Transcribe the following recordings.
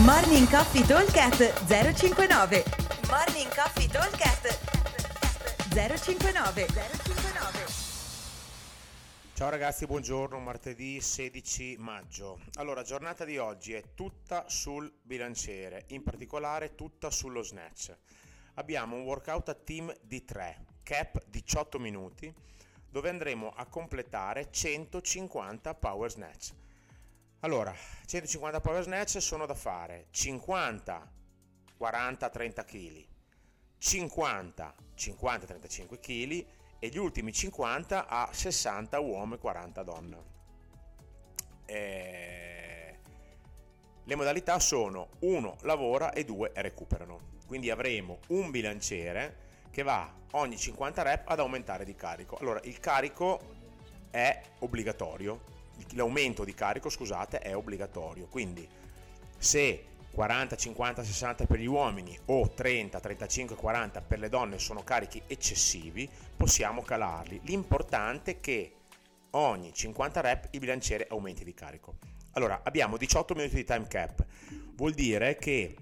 Morning Coffee Talkcast 059 Morning Coffee Talkcast 059 059 Ciao ragazzi, buongiorno, martedì 16 maggio. Allora, giornata di oggi è tutta sul bilanciere, in particolare tutta sullo snatch. Abbiamo un workout a team di 3, cap 18 minuti, dove andremo a completare 150 power snatch. Allora, 150 power snatch sono da fare 50, 40, 30 kg, 50, 50, 35 kg e gli ultimi 50 a 60 uomo e 40 donna. E... Le modalità sono 1 lavora e 2 recuperano. Quindi avremo un bilanciere che va ogni 50 rep ad aumentare di carico. Allora, il carico è obbligatorio, l'aumento di carico, scusate, è obbligatorio. Quindi se 40, 50, 60 per gli uomini o 30, 35, 40 per le donne sono carichi eccessivi, possiamo calarli. L'importante è che ogni 50 rep il bilanciere aumenti di carico. Allora, abbiamo 18 minuti di time cap, vuol dire che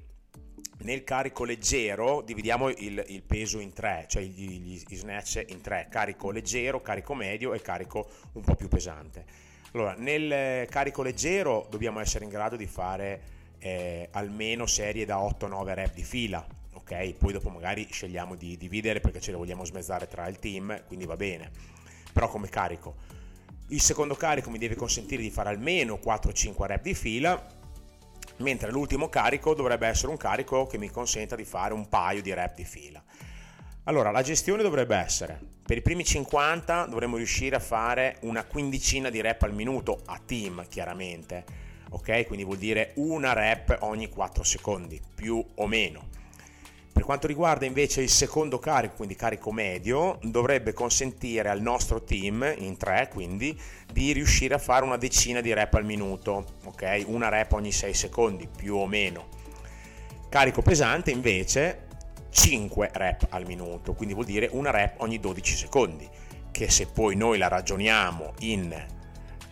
nel carico leggero dividiamo il, il peso in tre, cioè gli, gli, snatch in tre, carico leggero, carico medio e carico un po' più pesante. Allora, nel carico leggero dobbiamo essere in grado di fare eh, almeno serie da 8-9 rep di fila, ok? Poi dopo magari scegliamo di dividere perché ce le vogliamo smezzare tra il team, quindi va bene. Però come carico. Il secondo carico mi deve consentire di fare almeno 4-5 rep di fila, mentre l'ultimo carico dovrebbe essere un carico che mi consenta di fare un paio di rep di fila. Allora, la gestione dovrebbe essere, per i primi 50 dovremmo riuscire a fare una quindicina di rep al minuto, a team chiaramente, ok? Quindi vuol dire una rep ogni 4 secondi, più o meno. Per quanto riguarda invece il secondo carico, quindi carico medio, dovrebbe consentire al nostro team, in 3 quindi, di riuscire a fare una decina di rep al minuto, ok? Una rep ogni 6 secondi, più o meno. Carico pesante invece 5 rep al minuto, quindi vuol dire una rep ogni 12 secondi, che se poi noi la ragioniamo in,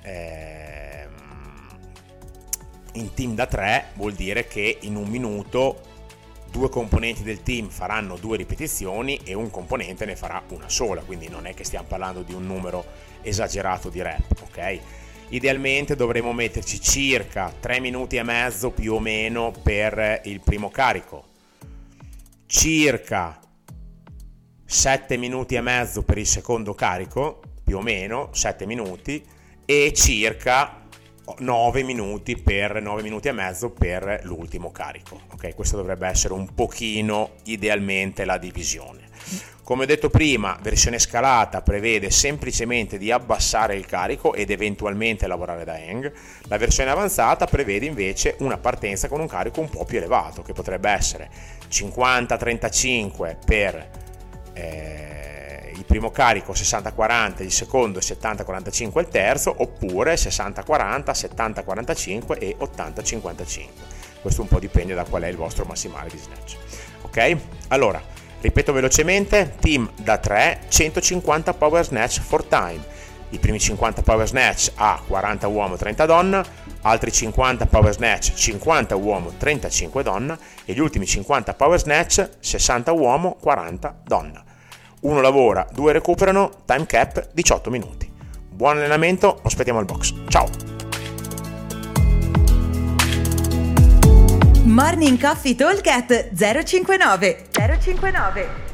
eh, in team da 3 vuol dire che in un minuto due componenti del team faranno due ripetizioni e un componente ne farà una sola, quindi non è che stiamo parlando di un numero esagerato di rep, ok? Idealmente dovremo metterci circa 3 minuti e mezzo più o meno per il primo carico, circa 7 minuti e mezzo per il secondo carico, più o meno 7 minuti, e circa 9 minuti per 9 minuti e mezzo per l'ultimo carico. Ok, questa dovrebbe essere un pochino idealmente la divisione. Come detto prima, versione scalata prevede semplicemente di abbassare il carico ed eventualmente lavorare da hang. La versione avanzata prevede invece una partenza con un carico un po' più elevato, che potrebbe essere 50-35 per eh, il primo carico, 60-40 il secondo e 70-45 il terzo, oppure 60-40, 70-45 e 80-55. Questo un po' dipende da qual è il vostro massimale di snatch. Ok? Allora, Ripeto velocemente, team da 3, 150 power snatch for time. I primi 50 power snatch a 40 uomo, 30 donna, altri 50 power snatch, 50 uomo, 35 donna e gli ultimi 50 power snatch, 60 uomo, 40 donna. Uno lavora, due recuperano, time cap 18 minuti. Buon allenamento, aspettiamo il box. Ciao! Morning Coffee Talk 059 059